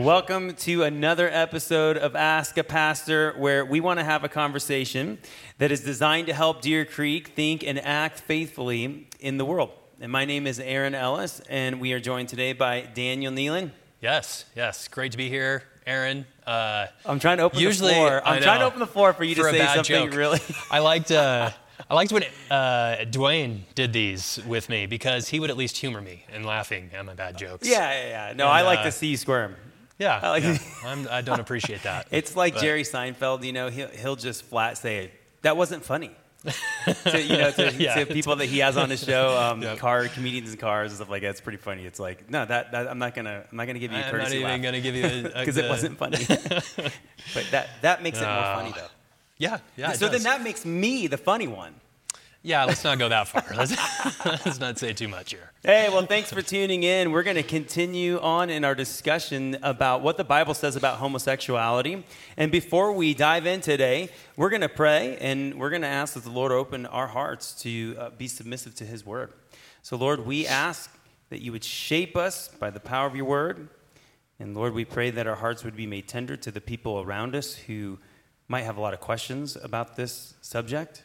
Welcome to another episode of Ask a Pastor, where we want to have a conversation that is designed to help Deer Creek think and act faithfully in the world. And my name is Aaron Ellis, and we are joined today by Daniel Nealon. Yes, yes. Great to be here, Aaron. Uh, I'm trying to open usually, the floor. I'm trying to open the floor for you for to say something joke. really. I liked uh, I liked when uh, Dwayne did these with me because he would at least humor me and laughing at my bad jokes. yeah, yeah, yeah. No, And, I like uh, to see you squirm. Yeah. I like- yeah. I'm, I don't appreciate that. It's like But- Jerry Seinfeld, you know, he'll, he'll just flat say, that wasn't funny. to, you know, to, Yeah, to people that he has on his show, um, Yep. car comedians in cars and stuff like that. It's pretty funny. It's like, no, that, that I'm not gonna, I'm not gonna give you a I'm not even to give you because it wasn't funny. but that that makes it more funny though. Yeah, yeah. so then that makes me the funny one. Yeah, let's not go that far. Let's, let's not say too much here. Hey, well, thanks for tuning in. We're going to continue on in our discussion about what the Bible says about homosexuality. And before we dive in today, we're going to pray and we're going to ask that the Lord open our hearts to uh, be submissive to His word. So, Lord, we ask that you would shape us by the power of your word. And Lord, we pray that our hearts would be made tender to the people around us who might have a lot of questions about this subject,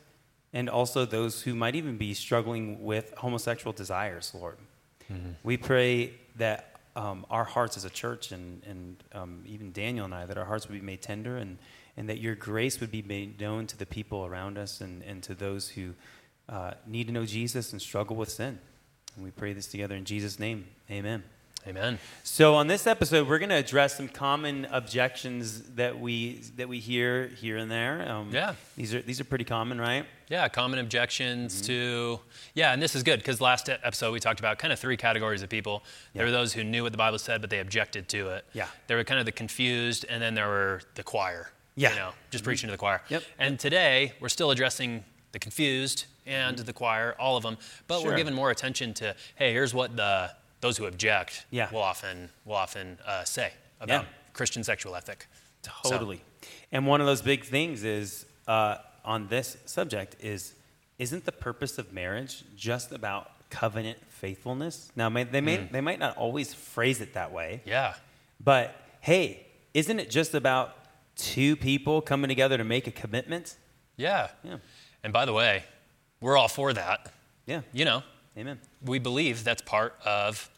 and also those who might even be struggling with homosexual desires, Lord. We pray that um, our hearts as a church, and, and um, even Daniel and I, that our hearts would be made tender, and, and that your grace would be made known to the people around us and, and to those who uh, need to know Jesus and struggle with sin. And we pray this together in Jesus' name. Amen. Amen. So on this episode, we're going to address some common objections that we that we hear here and there. Um, Yeah. these are these are pretty common, right? Yeah, common objections Mm-hmm. to, yeah, and this is good because last episode we talked about kind of three categories of people. There were those who knew what the Bible said, but they objected to it. Yeah. There were kind of the confused, and then there were the choir. Yeah. Mm-hmm. You know, just preaching to the choir. Yep. And today we're still addressing the confused and the choir, all of them, but Mm-hmm. Sure. we're giving more attention to, hey, here's what the those who object Yeah. will often will often uh, say about Yeah. Christian sexual ethic. So- Totally. And one of those big things is uh, on this subject is isn't the purpose of marriage just about covenant faithfulness? Now, may, they may they might not always phrase it that way, yeah. but hey, isn't it just about two people coming together to make a commitment? Yeah. Yeah. And by the way, we're all for that. Yeah. You know, Amen. we believe that's part of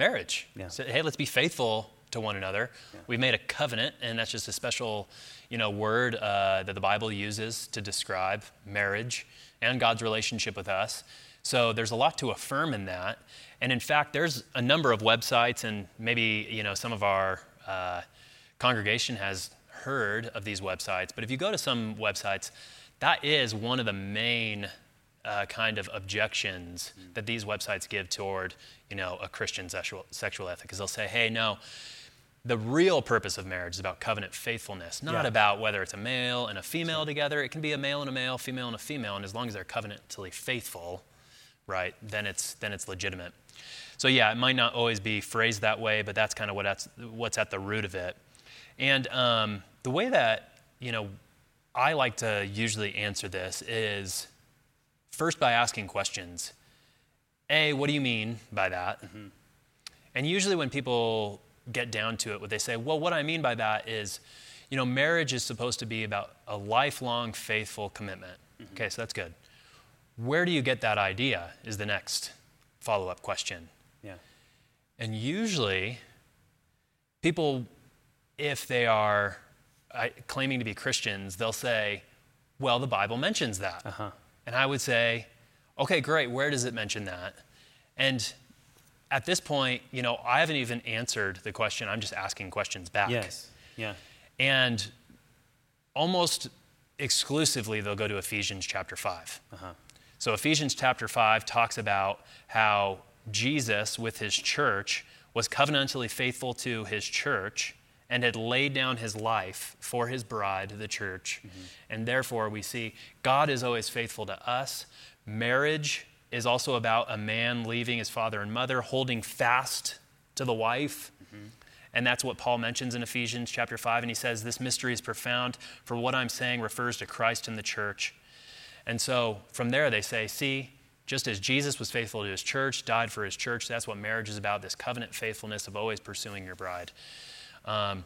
marriage. Yeah. So, hey, let's be faithful to one another. We've made a covenant, and that's just a special, you know, word uh, that the Bible uses to describe marriage and God's relationship with us. So there's a lot to affirm in that. And in fact, there's a number of websites, and maybe you know some of our uh, congregation has heard of these websites. But if you go to some websites, that is one of the main uh, kind of objections that these websites give toward, you know, a Christian sexual, sexual ethic. Is they'll say, hey, no, the real purpose of marriage is about covenant faithfulness, not Yeah. about whether it's a male and a female together. It can be a male and a male, female and a female, and as long as they're covenantally faithful, right, then it's then it's legitimate. So yeah, it might not always be phrased that way, but that's kind of what that's, what's at the root of it. And um, the way that you know I like to usually answer this is first by asking questions. A, what do you mean by that? And usually when people get down to it, what they say, well, what I mean by that is, you know, marriage is supposed to be about a lifelong faithful commitment. Okay, so that's good. Where do you get that idea? Is the next follow up question. Yeah. And usually, people, if they are uh, claiming to be Christians, they'll say, well, the Bible mentions that. Uh-huh. And I would say, okay, great, where does it mention that? And at this point, you know, I haven't even answered the question, I'm just asking questions back. Yes. Yeah. And almost exclusively, they'll go to Ephesians chapter 5. Uh-huh. So, Ephesians chapter 5 talks about how Jesus, with his church, was covenantally faithful to his church and had laid down his life for his bride, the church. Mm-hmm. And therefore, we see God is always faithful to us. Marriage is also about a man leaving his father and mother, holding fast to the wife. Mm-hmm. And that's what Paul mentions in Ephesians chapter 5. And he says, This mystery is profound, for what I'm saying refers to Christ and the church. And so from there, they say, See, just as Jesus was faithful to his church, died for his church, that's what marriage is about this covenant faithfulness of always pursuing your bride. Um,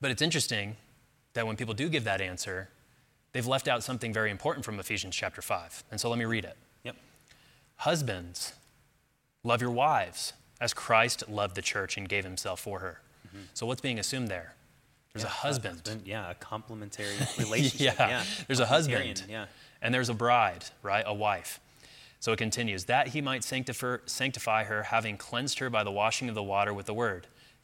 but it's interesting that when people do give that answer, they've left out something very important from Ephesians chapter 5. And so let me read it. Yep. Husbands, love your wives as Christ loved the church and gave himself for her. Mm-hmm. So what's being assumed there? There's yeah, a husband. husband. Yeah, a complementary relationship. yeah. yeah. There's a husband. Yeah. And there's a bride, right? A wife. So it continues, that he might sanctify, sanctify her, having cleansed her by the washing of the water with the word,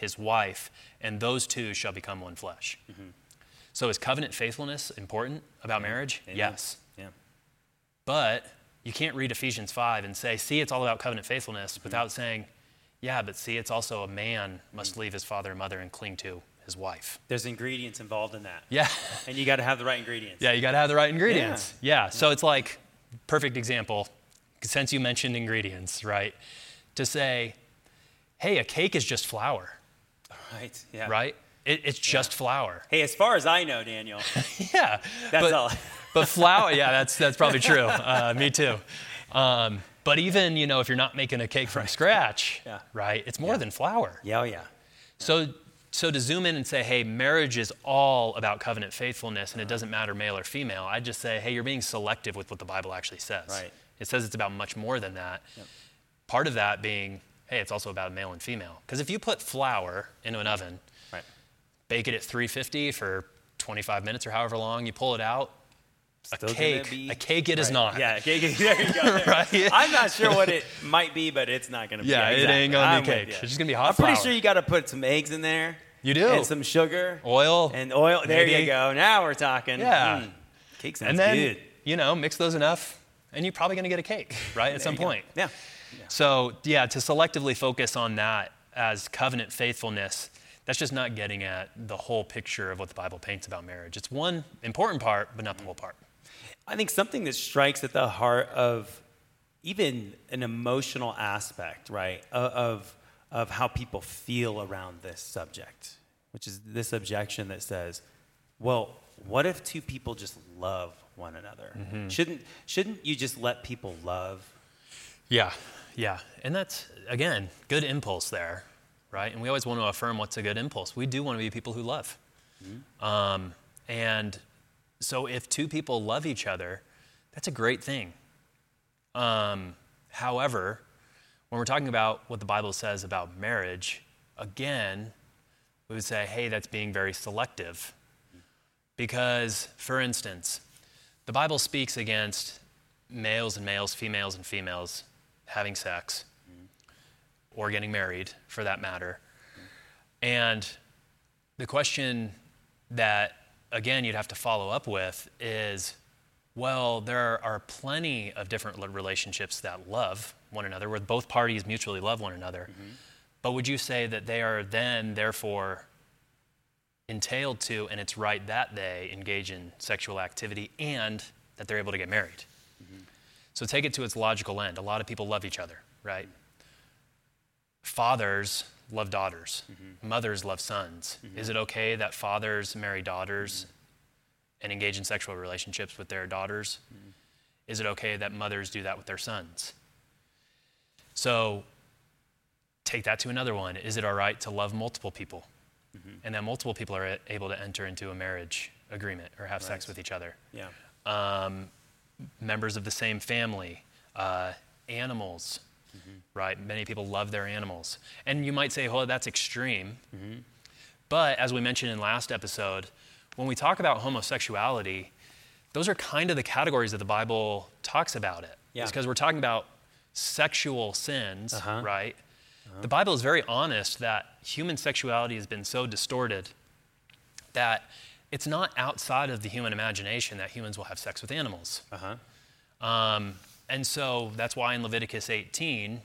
his wife, and those two shall become one flesh. Mm-hmm. So, is covenant faithfulness important about marriage? Amen. Yes. Yeah. But you can't read Ephesians 5 and say, see, it's all about covenant faithfulness mm-hmm. without saying, yeah, but see, it's also a man must leave his father and mother and cling to his wife. There's ingredients involved in that. Yeah. And you got to have the right ingredients. Yeah, you got to have the right ingredients. Yeah. yeah. So it's like, perfect example, since you mentioned ingredients, right? To say, hey, a cake is just flour. Right. Yeah. Right? It, it's just flour. Hey, as far as I know, Daniel. yeah. That's but, all. but flour, yeah, that's, that's probably true. Uh, me too. Um, but even, you know, if you're not making a cake from scratch, yeah. right, it's more yeah. than flour. Yeah, oh yeah. So, so to zoom in and say, hey, marriage is all about covenant faithfulness and it doesn't matter male or female, I'd just say, hey, you're being selective with what the Bible actually says. Right. It says it's about much more than that. Yep. Part of that being, hey, it's also about male and female. Because if you put flour into an oven, right. bake it at 350 for 25 minutes or however long, you pull it out, Still a cake, be, a cake it right. is not. Yeah, a cake. There you go. right? I'm not sure what it might be, but it's not going to be. Yeah, exactly. it ain't going to be cake. It's just going to be hot I'm flour. pretty sure you got to put some eggs in there. You do. And some sugar. Oil. And oil. There maybe. you go. Now we're talking. Yeah. Mm, cake sounds and then, good. you know, mix those enough, and you're probably going to get a cake, right, at some point. Yeah. Yeah. So, yeah, to selectively focus on that as covenant faithfulness, that's just not getting at the whole picture of what the Bible paints about marriage. It's one important part, but not the whole part. I think something that strikes at the heart of even an emotional aspect, right, of, of how people feel around this subject, which is this objection that says, well, what if two people just love one another? Mm-hmm. Shouldn't, shouldn't you just let people love? Yeah, yeah. And that's, again, good impulse there, right? And we always want to affirm what's a good impulse. We do want to be people who love. Mm-hmm. Um, and so if two people love each other, that's a great thing. Um, however, when we're talking about what the Bible says about marriage, again, we would say, hey, that's being very selective. Because, for instance, the Bible speaks against males and males, females and females having sex or getting married, for that matter. And the question that again, you'd have to follow up with is well, there are plenty of different relationships that love one another, where both parties mutually love one another. Mm-hmm. But would you say that they are then, therefore, entailed to, and it's right that they engage in sexual activity and that they're able to get married? Mm-hmm. So take it to its logical end. A lot of people love each other, right? Fathers love daughters. Mm-hmm. Mothers love sons. Mm-hmm. Is it okay that fathers marry daughters mm-hmm. and engage in sexual relationships with their daughters? Mm-hmm. Is it okay that mothers do that with their sons? So take that to another one. Is it all right to love multiple people? Mm-hmm. And that multiple people are able to enter into a marriage agreement or have right. sex with each other. Yeah. Um, members of the same family, uh, animals, mm-hmm. right? Many people love their animals. And you might say, well, that's extreme. Mm-hmm. But as we mentioned in last episode, when we talk about homosexuality, those are kind of the categories that the Bible talks about it. Yeah. because we're talking about sexual sins, uh-huh. right? Uh-huh. The Bible is very honest that human sexuality has been so distorted that it's not outside of the human imagination that humans will have sex with animals. Uh-huh. Um, and so that's why in Leviticus 18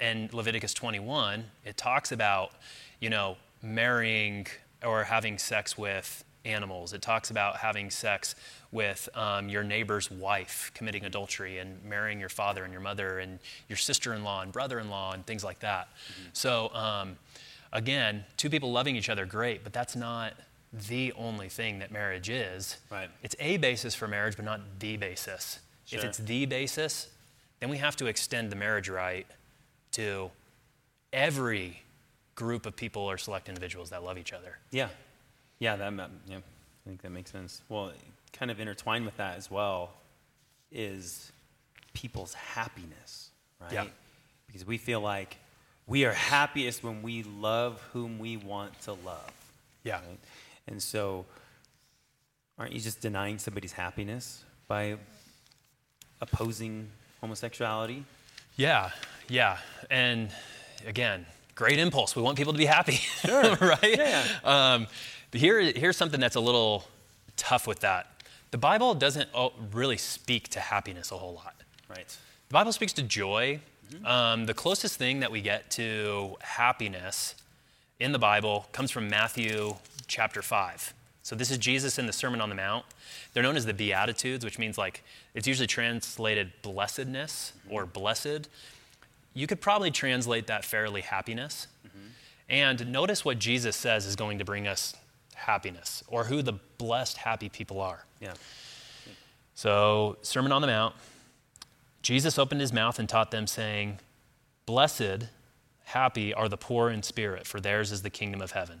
and Leviticus 21, it talks about, you know, marrying or having sex with animals. It talks about having sex with um, your neighbor's wife, committing adultery, and marrying your father and your mother, and your sister in law and brother in law, and things like that. Mm-hmm. So, um, again, two people loving each other, great, but that's not the only thing that marriage is. Right. It's a basis for marriage, but not the basis. Sure. If it's the basis, then we have to extend the marriage right to every group of people or select individuals that love each other. Yeah. Yeah, that, yeah, I think that makes sense. Well, kind of intertwined with that as well is people's happiness, right? Yeah. Because we feel like we are happiest when we love whom we want to love. Yeah. Right? And so, aren't you just denying somebody's happiness by opposing homosexuality? Yeah, yeah. And again, great impulse. We want people to be happy. Sure. right? Yeah. Um, but here, here's something that's a little tough with that. The Bible doesn't really speak to happiness a whole lot. Right. The Bible speaks to joy. Mm-hmm. Um, the closest thing that we get to happiness in the Bible comes from Matthew chapter 5. So this is Jesus in the Sermon on the Mount. They're known as the Beatitudes, which means like it's usually translated blessedness or blessed. You could probably translate that fairly happiness. Mm-hmm. And notice what Jesus says is going to bring us happiness or who the blessed, happy people are. Yeah. So, Sermon on the Mount, Jesus opened his mouth and taught them, saying, Blessed, happy are the poor in spirit, for theirs is the kingdom of heaven.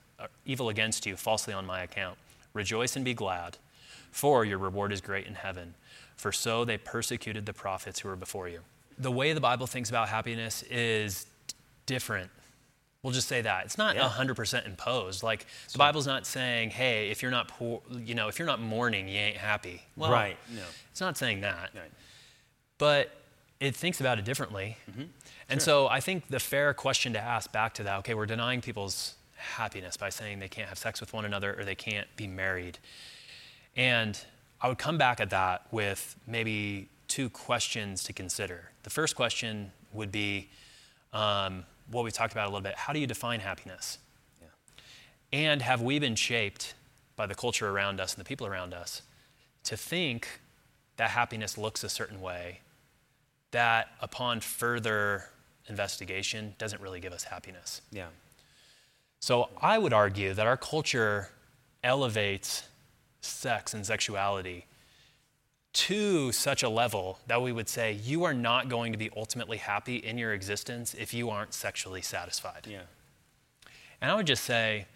evil against you falsely on my account. Rejoice and be glad, for your reward is great in heaven. For so they persecuted the prophets who were before you. The way the Bible thinks about happiness is different. We'll just say that. It's not yeah. 100% imposed. Like the Bible's not saying, "Hey, if you're not poor, you know, if you're not mourning, you ain't happy." Well, right. No. It's not saying that. Right. But it thinks about it differently. Mm-hmm. And sure. so I think the fair question to ask back to that, okay, we're denying people's happiness by saying they can't have sex with one another or they can't be married. And I would come back at that with maybe two questions to consider. The first question would be um, what we talked about a little bit how do you define happiness? Yeah. And have we been shaped by the culture around us and the people around us to think that happiness looks a certain way that upon further investigation doesn't really give us happiness? Yeah. So I would argue that our culture elevates sex and sexuality to such a level that we would say you are not going to be ultimately happy in your existence if you aren't sexually satisfied. Yeah. And I would just say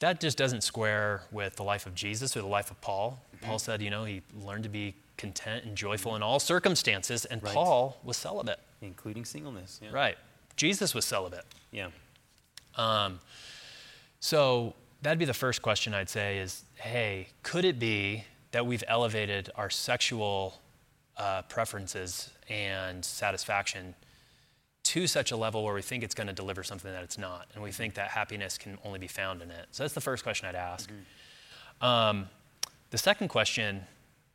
that just doesn't square with the life of Jesus or the life of Paul. Mm-hmm. Paul said, you know, he learned to be content and joyful in all circumstances, and right. Paul was celibate, including singleness. Yeah. Right. Jesus was celibate. Yeah. Um, so that'd be the first question I'd say is hey, could it be that we've elevated our sexual uh, preferences and satisfaction to such a level where we think it's going to deliver something that it's not, and we mm-hmm. think that happiness can only be found in it? So that's the first question I'd ask. Mm-hmm. Um, the second question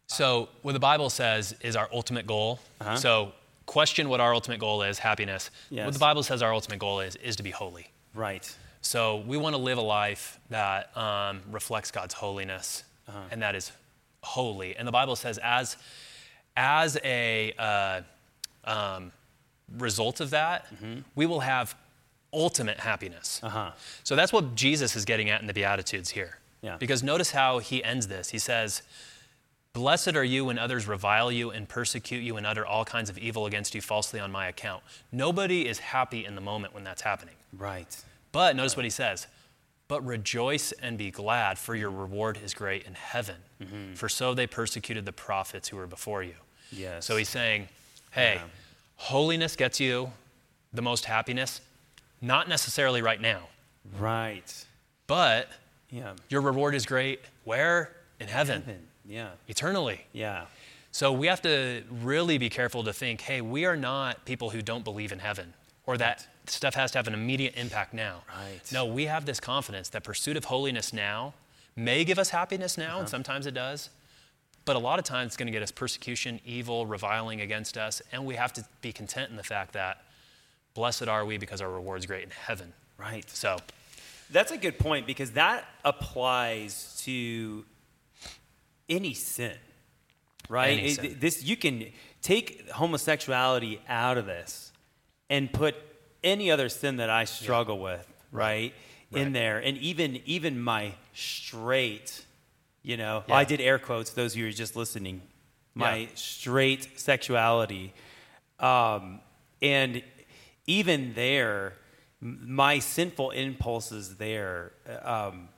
so, what the Bible says is our ultimate goal. Uh-huh. So, question what our ultimate goal is happiness. Yes. What the Bible says our ultimate goal is, is to be holy. Right. So we want to live a life that um, reflects God's holiness, uh-huh. and that is holy. And the Bible says, as as a uh, um, result of that, mm-hmm. we will have ultimate happiness. Uh-huh. So that's what Jesus is getting at in the Beatitudes here. Yeah. Because notice how he ends this. He says, Blessed are you when others revile you and persecute you and utter all kinds of evil against you falsely on my account. Nobody is happy in the moment when that's happening. Right. But notice what he says. But rejoice and be glad, for your reward is great in heaven. Mm-hmm. For so they persecuted the prophets who were before you. Yes. So he's saying, hey, yeah. holiness gets you the most happiness, not necessarily right now. Right. But Yeah. Your reward is great. Where? In heaven, Heaven. Yeah. eternally. Yeah. So we have to really be careful to think hey, we are not people who don't believe in heaven or that stuff has to have an immediate impact now. Right. No, we have this confidence that pursuit of holiness now may give us happiness now, Uh-huh. and sometimes it does. But a lot of times it's going to get us persecution, evil, reviling against us, and we have to be content in the fact that blessed are we because our reward's great in heaven. Right. So, That's a good point because that applies to any sin, right? Any It- sin. This you can take homosexuality out of this and put any other sin that I struggle with, right, in there, and even even my straight, you know, Yeah. I did air quotes. Those of you who are just listening, my Yeah. straight sexuality, um, and even there, my sinful impulses there. uh, Um,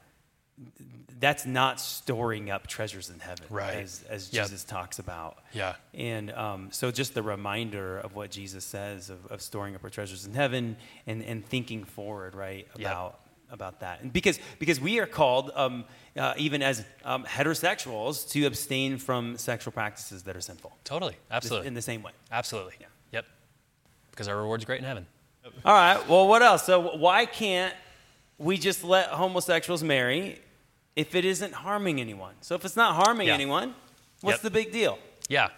that's not storing up treasures in heaven, Right. as, as Yep. Jesus talks about. Yeah. And um, so, just the reminder of what Jesus says of, of storing up our treasures in heaven and, and thinking forward, right, Yep. about about that. And because because we are called, um, uh, even as um, heterosexuals, to abstain from sexual practices that are sinful. totally, absolutely. In the same way. Absolutely. Yeah. Yep. Because our reward's great in heaven. All right. Well, what else? So, why can't we just let homosexuals marry if it isn't harming anyone? So, if it's not harming Yeah. anyone, what's Yep. the big deal? Yeah.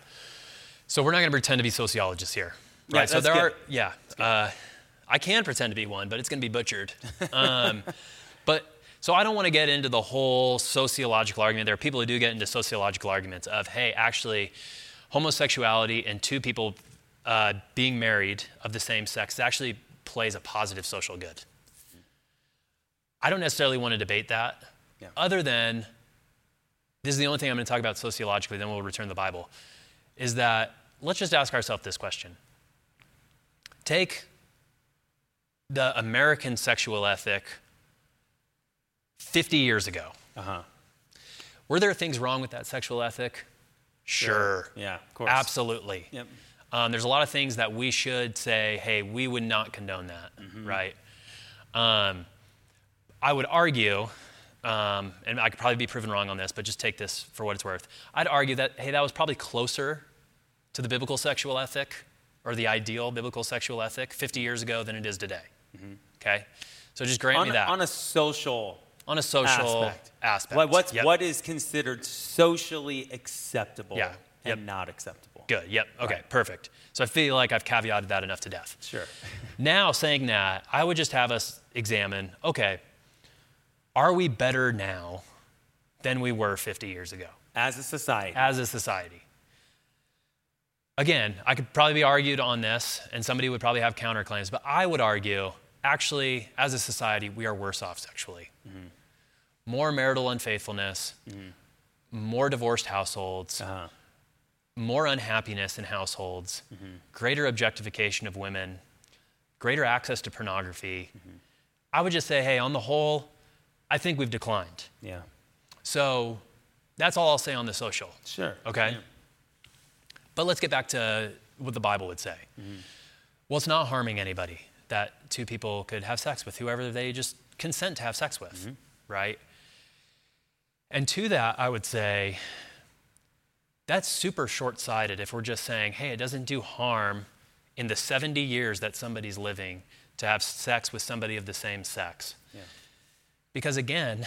So we're not going to pretend to be sociologists here. Yeah, Right. so there good. are, yeah. Uh, I can pretend to be one, but it's going to be butchered. Um, but so I don't want to get into the whole sociological argument. There are people who do get into sociological arguments of, hey, actually, homosexuality and two people uh, being married of the same sex actually plays a positive social good. I don't necessarily want to debate that, Yeah. other than this is the only thing I'm going to talk about sociologically, then we'll return to the Bible, is that let's just ask ourselves this question. Take the American sexual ethic 50 years ago. Uh huh. Were there things wrong with that sexual ethic? Sure. Yeah, of course. Absolutely. Yep. Um, there's a lot of things that we should say, hey, we would not condone that, Mm-hmm. right? Um, I would argue, um, and I could probably be proven wrong on this, but just take this for what it's worth. I'd argue that, hey, that was probably closer to the biblical sexual ethic or the ideal biblical sexual ethic 50 years ago than it is today. Okay? So just grant Mm-hmm. On, me that. on a social on a social aspect. aspect. Like what's, Yep. What is considered socially acceptable Yeah. Yep. and not acceptable? Good. Yep. Okay. Right. Perfect. So I feel like I've caveated that enough to death. Sure. Now, saying that, I would just have us examine okay, are we better now than we were 50 years ago As a society. as a society? Again, I could probably be argued on this, and somebody would probably have counterclaims, but I would argue actually, as a society, we are worse off sexually. Mm-hmm. More marital unfaithfulness, mm-hmm. more divorced households, uh-huh. more unhappiness in households, mm-hmm. greater objectification of women, greater access to pornography. I would just say, hey, on the whole, I think we've declined. Yeah. So that's all I'll say on the social. Sure. Okay? But let's get back to what the Bible would say. Mm-hmm. Well, it's not harming anybody that two people could have sex with whoever they just consent to have sex with, mm-hmm. right? And to that, I would say that's super short sighted if we're just saying, hey, it doesn't do harm in the 70 years that somebody's living to have sex with somebody of the same sex. Because again,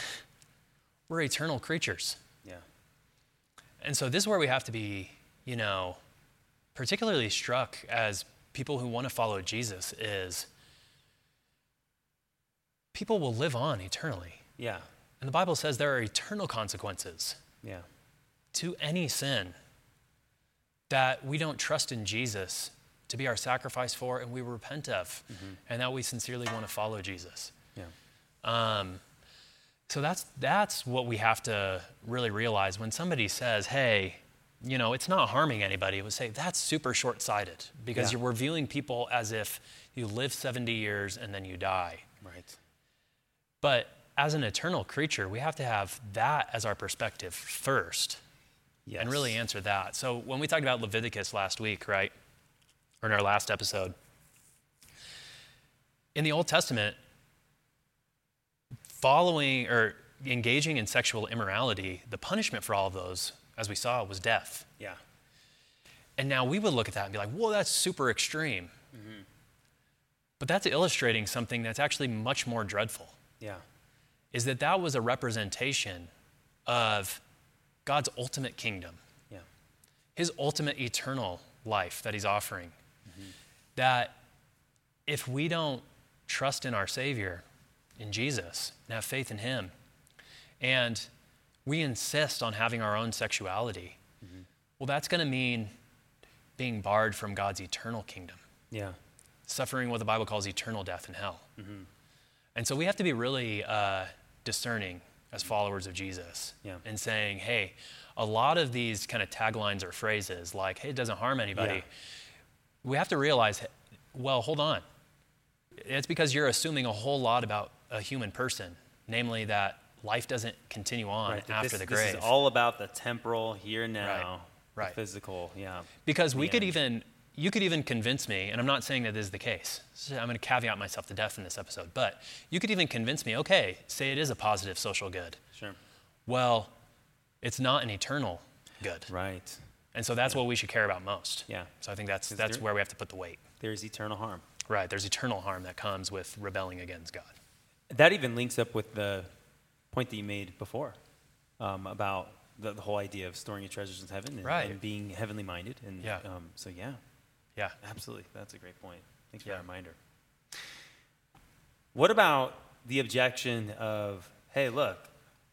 we're eternal creatures. Yeah. And so this is where we have to be, you know, particularly struck as people who want to follow Jesus is people will live on eternally. Yeah. And the Bible says there are eternal consequences Yeah. to any sin that we don't trust in Jesus to be our sacrifice for and we repent of, and that we sincerely want to follow Jesus. Yeah. Um, so that's that's what we have to really realize when somebody says, "Hey, you know, it's not harming anybody." It would say that's super short-sighted because Yeah. you're viewing people as if you live 70 years and then you die. Right. But as an eternal creature, we have to have that as our perspective first Yes. and really answer that. So when we talked about Leviticus last week, right, or in our last episode, in the Old Testament, following or engaging in sexual immorality, the punishment for all of those, as we saw, was death. Yeah. And now we would look at that and be like, whoa, that's super extreme. Mm-hmm. But that's illustrating something that's actually much more dreadful. Yeah. Is that that was a representation of God's ultimate kingdom, Yeah. his ultimate eternal life that he's offering. Mm-hmm. That if we don't trust in our Savior, in Jesus, and have faith in him, and we insist on having our own sexuality, mm-hmm. well, that's going to mean being barred from God's eternal kingdom, Yeah. suffering what the Bible calls eternal death in hell. Mm-hmm. And so we have to be really uh, discerning as mm-hmm. followers of Jesus Yeah. and saying, hey, a lot of these kind of taglines or phrases like, hey, it doesn't harm anybody, Yeah. we have to realize, well, hold on. It's because you're assuming a whole lot about a human person, namely that life doesn't continue on Right. after this, the this is all about the temporal here and now. Right. the Right. physical. Yeah. Because we could even, you could even convince me, and I'm not saying that this is the case. So I'm going to caveat myself to death in this episode, but you could even convince me, okay, say it is a positive social good. Sure. Well, it's not an eternal good. Right. And so that's what we should care about most. Yeah. So I think that's, that's there- where we have to put the weight. There's eternal harm. Right. There's eternal harm that comes with rebelling against God. That even links up with the point that you made before um, about the, the whole idea of storing your treasures in heaven and, Right. and being heavenly minded. And Yeah. um, so, yeah, Yeah. absolutely. That's a great point. Thanks for Yeah. that reminder. What about the objection of, hey, look,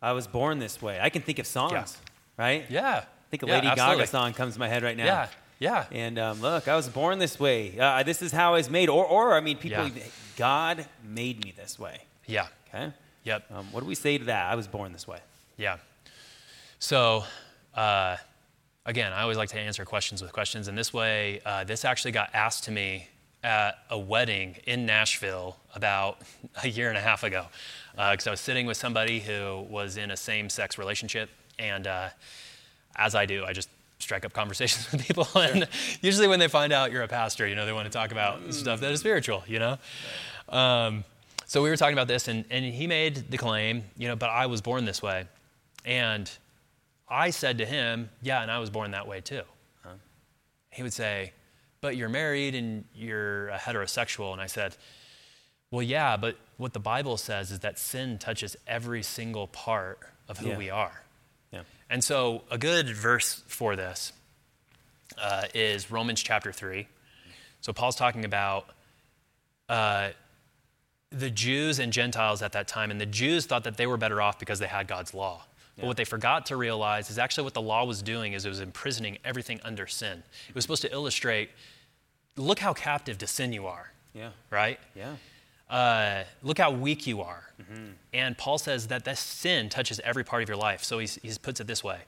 I was born this way? I can think of songs, right? Yeah. I think a Yeah, Lady absolutely. Gaga song comes to my head right now. Yeah. Yeah. And um, look, I was born this way. Uh, this is how I was made. Or, or I mean, people, Yeah. God made me this way. Yeah. Okay? Yep. Um, what do we say to that? I was born this way. Yeah. So, uh, again, I always like to answer questions with questions. And this way, uh, this actually got asked to me at a wedding in Nashville about a year and a half ago. Because I was sitting with somebody who was in a same sex relationship. And uh, as I do, I just strike up conversations with people. And usually, when they find out you're a pastor, you know, they want to talk about stuff that is spiritual, you know? Um, so we were talking about this, and, and he made the claim, you know, but I was born this way. And I said to him, yeah, and I was born that way too. He would say, but you're married and you're a heterosexual. And I said, well, yeah, but what the Bible says is that sin touches every single part of who Yeah. we are. Yeah. And so, a good verse for this uh, is Romans chapter 3. So, Paul's talking about uh, the Jews and Gentiles at that time. And the Jews thought that they were better off because they had God's law. But what they forgot to realize is actually what the law was doing is it was imprisoning everything under sin. It was supposed to illustrate look how captive to sin you are, Yeah. right? Yeah. uh, look how weak you are. And Paul says that this sin touches every part of your life. So he's, he puts it this way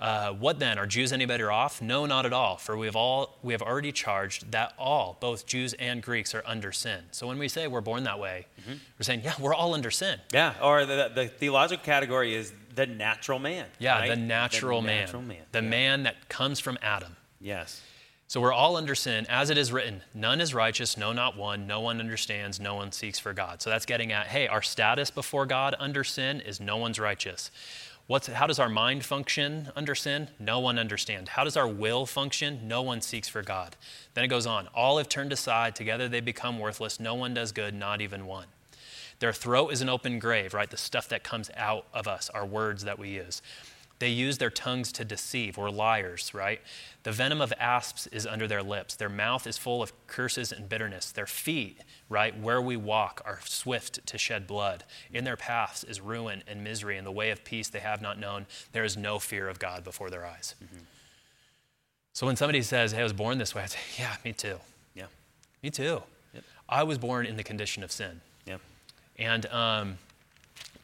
uh, What then? Are Jews any better off? No, not at all. For we have, all, we have already charged that all, both Jews and Greeks, are under sin. So when we say we're born that way, we're saying, yeah, we're all under sin. Yeah. Or the, the theological category is the natural man. Yeah, right? the natural, man. natural man. The Yeah. man that comes from Adam. Yes. So we're all under sin, as it is written, none is righteous, no, not one. No one understands, no one seeks for God. So that's getting at, hey, our status before God under sin is no one's righteous. What's, how does our mind function under sin? No one understands. How does our will function? No one seeks for God. Then it goes on, all have turned aside, together they become worthless. No one does good, not even one. Their throat is an open grave, right? The stuff that comes out of us, our words that we use. They use their tongues to deceive. We're liars, right? The venom of asps is under their lips. Their mouth is full of curses and bitterness. Their feet, right, where we walk, are swift to shed blood. In their paths is ruin and misery. In the way of peace they have not known. There is no fear of God before their eyes. So when somebody says, hey, I was born this way, I say, yeah, me too. Yeah. Me too. Yep. I was born in the condition of sin. Yeah. And um,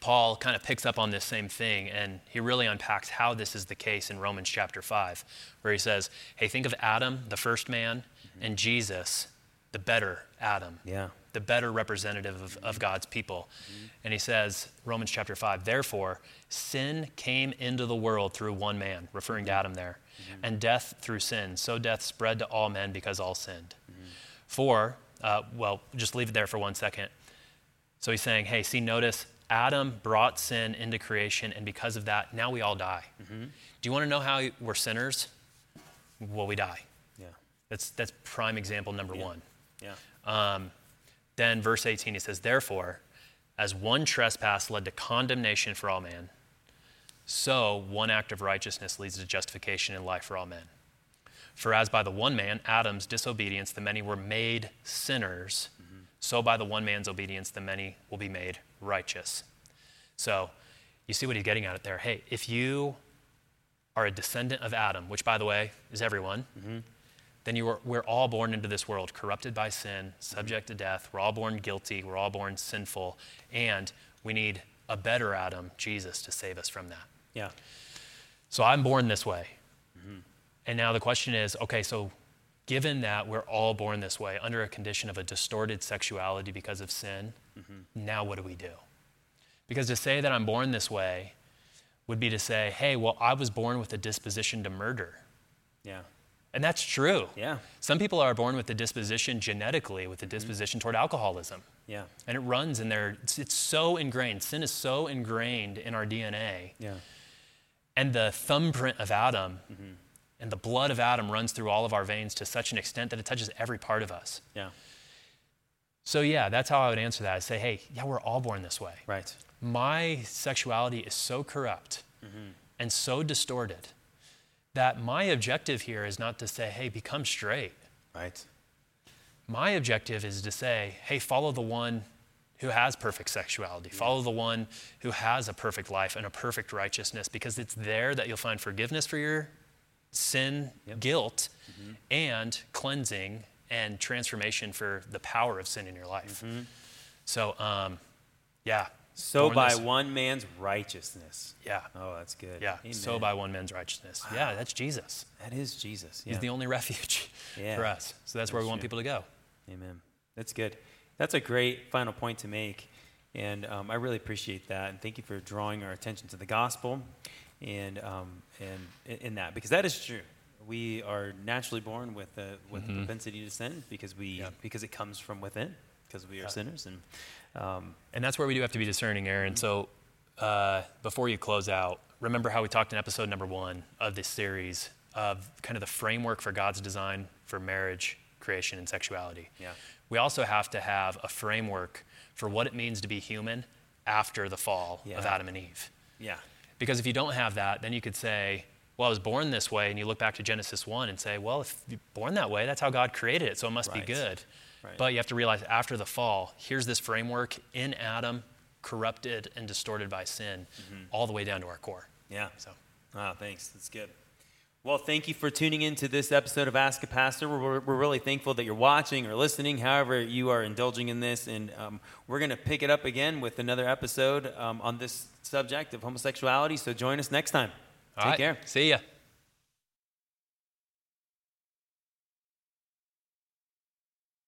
Paul kind of picks up on this same thing, and he really unpacks how this is the case in Romans chapter 5, where he says, Hey, think of Adam, the first man, and Jesus, the better Adam, Yeah. the better representative of, of God's people. And he says, Romans chapter 5, therefore, sin came into the world through one man, referring to Adam there, and death through sin. So death spread to all men because all sinned. For, uh, well, just leave it there for one second. So he's saying, hey, see, notice Adam brought sin into creation, and because of that, now we all die. Do you want to know how we're sinners? Well, we die. Yeah. That's, that's prime example number Yeah. one. Yeah. Um, then, verse 18, he says, Therefore, as one trespass led to condemnation for all men, so one act of righteousness leads to justification and life for all men. For as by the one man, Adam's disobedience, the many were made sinners, so by the one man's obedience, the many will be made righteous. So, you see what he's getting at it there. Hey, if you are a descendant of Adam, which by the way is everyone, mm-hmm. then you are, we're all born into this world corrupted by sin, subject to death. We're all born guilty. We're all born sinful. And we need a better Adam, Jesus, to save us from that. Yeah. So I'm born this way. Mm-hmm. And now the question is okay, so given that we're all born this way under a condition of a distorted sexuality because of sin, mm-hmm. now what do we do? Because to say that I'm born this way would be to say, hey, well, I was born with a disposition to murder. Yeah. And that's true. Yeah. Some people are born with a disposition genetically, with a mm-hmm. disposition toward alcoholism. Yeah. And it runs in their, it's, it's so ingrained. Sin is so ingrained in our DNA. Yeah. And the thumbprint of Adam mm-hmm. And the blood of Adam runs through all of our veins to such an extent that it touches every part of us. Yeah. So, yeah, that's how I would answer that. I'd say, hey, yeah, we're all born this way. Right. My sexuality is so corrupt mm-hmm. and so distorted that my objective here is not to say, hey, become straight. Right. My objective is to say, hey, follow the one who has perfect sexuality. Mm-hmm. Follow the one who has a perfect life and a perfect righteousness because it's there that you'll find forgiveness for your sin, Yep. guilt, and cleansing and transformation for the power of sin in your life. So, um, yeah. So by this- one man's righteousness. Yeah. Oh, that's good. Yeah. So by one man's righteousness. Yeah, that's Jesus. That is Jesus. Yeah. He's the only refuge Yeah. for us. So that's where we want people to go. Amen. That's good. That's a great final point to make. And um, I really appreciate that. And thank you for drawing our attention to the gospel and, um, and in- that, because that is true. We are naturally born with, the with the propensity to sin because, we, Yeah. because it comes from within, because we are Yeah. sinners. And um, And that's where we do have to be discerning, Aaron. So uh, before you close out, remember how we talked in episode number one of this series of kind of the framework for God's design for marriage, creation, and sexuality. Yeah. We also have to have a framework for what it means to be human after the fall of Adam and Eve. yeah. Because if you don't have that, then you could say, well, I was born this way, and you look back to Genesis 1 and say, well, if you're born that way, that's how God created it, so it must Right. be good. Right. But you have to realize after the fall, here's this framework in Adam, corrupted and distorted by sin, mm-hmm. all the way down to our core. Yeah. So, Wow, thanks. That's good. Well, thank you for tuning in to this episode of Ask a Pastor. We're, we're really thankful that you're watching or listening, however, you are indulging in this. And um, we're going to pick it up again with another episode um, on this subject of homosexuality. So join us next time. all Take right, care. See ya.